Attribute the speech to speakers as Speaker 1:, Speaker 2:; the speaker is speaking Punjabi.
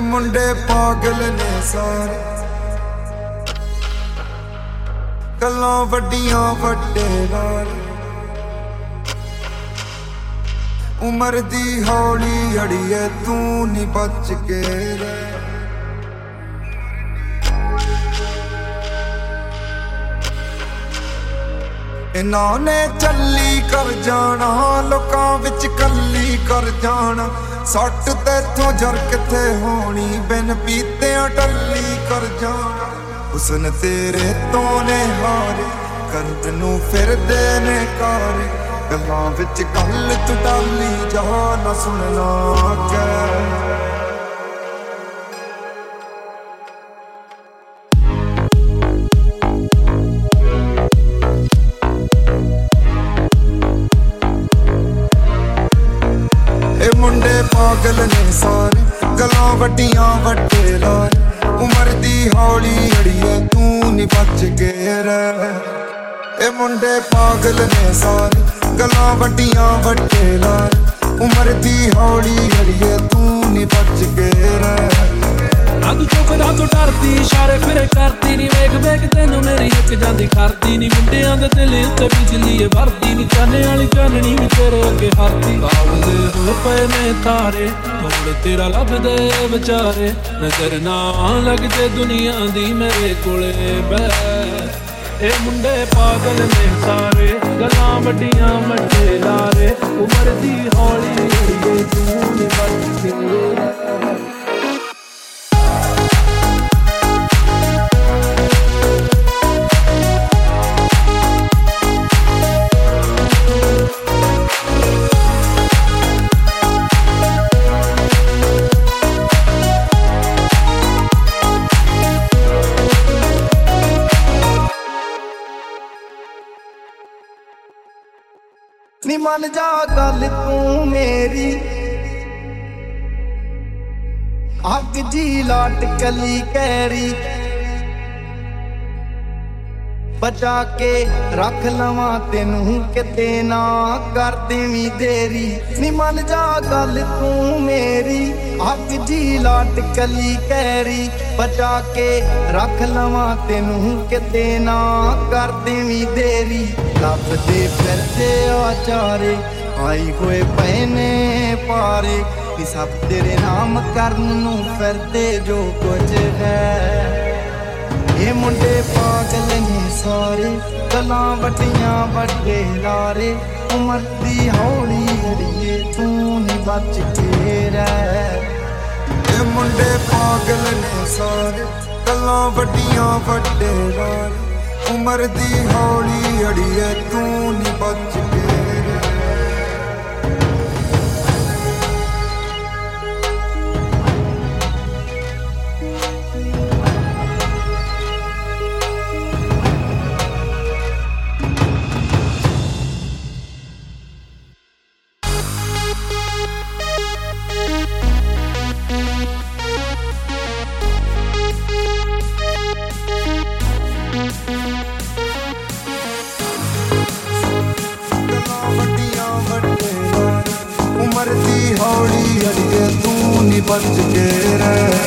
Speaker 1: ਮੁੰਡੇ ਪਾਗਲ ਨੇ ਸਾਰੇ। ਗੱਲਾਂ ਵੱਡੀਆਂ ਵੱਡੇ ਨਾਲ। ਉਮਰ ਦੀ ਹੌਲੀ ਅੜੀਏ ਤੂੰ ਨਹੀਂ ਬਚ ਕੇ ਰਹਿ। ਇਹਨਾਂ ਨੇ ਚੱਲੀ ਕਰ ਜਾਣਾ, ਲੋਕਾਂ ਵਿੱਚ ਕੱਲੀ ਕਰ ਜਾਣਾ। ਸੱਟ ਤੇਥੋਂ ਜਰ ਕਿੱਥੇ ਹੋਣੀ, ਬਿਨ ਪੀਤਿਆਂ ਟੱਲੀ ਕਰ ਜਾਣਾ। ਹੁਸਨ ਤੇਰੇ ਤੋਂ ਨੇ ਹਾਰੇ ਕਰਦ ਨੂੰ ਫਿਰਦੇ ਨੇ ਕਾਰੇ। ਗੱਲਾਂ ਵਿੱਚ ਕੱਲ ਤੂੰ ਡਾਲੀ ਜਾ ਨਾ ਸੁਣਨਾ ਕਹਿ ਪਾਗਲ ਨੇ ਸਾਰੇ, ਗਲਾਂ ਵੱਡੀਆਂ ਵੱਡੇ ਲਾਰ ਉਮਰ ਦੀ ਹੌਲੀ ਅੜੀਏ, ਤੂੰ ਨਹੀਂ ਬਚ ਕੇ ਰਹਿ। ਇਹ ਮੁੰਡੇ ਪਾਗਲ ਨੇ ਸਾਰੇ, ਗਲਾਂ ਵੱਡੀਆਂ ਵੱਡੇ ਲਾਰ ਉਮਰ ਦੀ ਹੌਲੀ ਅੜੀਏ, ਤੂੰ ਨਹੀਂ ਬਚ ਕੇ ਰਹਿ।
Speaker 2: ਅੱਗ ਚੁੱਕਦਾ ਤੂੰ ਡਰਦੀ, ਇਸ਼ਾਰੇ ਫਿਰੇ ਕਰਦੀ ਨਹੀਂ ਵੇਖ ਵੇਖ ਤੈਨੂੰ ਮੇਰੀ ਇੱਕ ਜਾਂਦੀ ਖਰਦੀ ਨਹੀਂ ਮੁੰਡਿਆਂ ਦੇ ਦਿਲ ਉੱਤੇ ਬਿਜਲੀ ਏ ਵਰਦੀ ਨਹੀਂ ਚਾਹਨੇ ਵਾਲੀ ਚਾਨਣੀ ਵੀ ਤੇਰੇ ਅੱਗੇ ਹਰਦੀ ਕਾਬਲੇ ਹੋਏ ਪਏ ਨੇ ਤਾਰੇ ਤੋੜ ਤੇਰਾ ਲੱਭਦੇ ਵਿਚਾਰੇ। ਨਜ਼ਰ ਨਾ ਲੱਗ ਜੇ ਦੁਨੀਆ ਦੀ ਮੇਰੇ ਕੋਲੇ, ਬਹਿ। ਇਹ ਮੁੰਡੇ ਪਾਗਲ ਨੇ ਸਾਰੇ।
Speaker 3: ਨੀ ਮੰਨ ਜਾ ਗੱਲ ਤੂੰ ਮੇਰੀ। ਅੱਗ ਜੀ ਲਾਟ ਕਲੀ ਕੈਰੀ। ਬਚਾ ਕੇ ਰੱਖ ਲਵਾਂ ਤੈਨੂੰ, ਕਿਤੇ ਨਾ ਕਰ ਦੇਵੀਂ ਦੇਰੀ। ਨੀ ਮੰਨ ਜਾ ਗੱਲ ਤੂੰ ਮੇਰੀ ਅੱਗ ਜੀ ਲਾਟ ਕਲੀ ਕੈਰੀ। ਬਚਾ ਕੇ ਰੱਖ ਲਵਾਂ ਤੈਨੂੰ, ਕਿਤੇ ਨਾ ਕਰ ਦੇਵੀਂ ਦੇਰੀ। ਲੱਭਦੇ ਫਿਰਦੇ ਆਚਾਰੇ, ਆਈ ਹੋਏ ਪਏ ਨੇ ਪਾਰੇ। ਕਿ ਸਭ ਤੇਰੇ ਨਾਮ ਕਰਨ ਨੂੰ ਫਿਰਦੇ ਜੋ ਕੁਝ ਹੈ। ਇਹ ਮੁੰਡੇ ਪਾਗਲ ਨੇ ਸਾਰੇ ਗੱਲਾਂ ਵੱਡੀਆਂ ਵੱਡੇ ਲਾਰੇ ਉਮਰ ਦੀ ਹੌਲੀ ਅੜੀਏ, ਤੂੰ ਨਹੀਂ ਬਚ ਕੇ ਰਹਿ।
Speaker 1: ਇਹ ਮੁੰਡੇ ਪਾਗਲ ਨੇ ਸਾਰੇ ਗੱਲਾਂ ਵੱਡੀਆਂ ਵੱਡੇ ਲਾਰ ਉਮਰ ਦੀ ਹੌਲੀ ਅੜੀਏ, ਤੂੰ ਨਹੀਂ ਬਚ once again.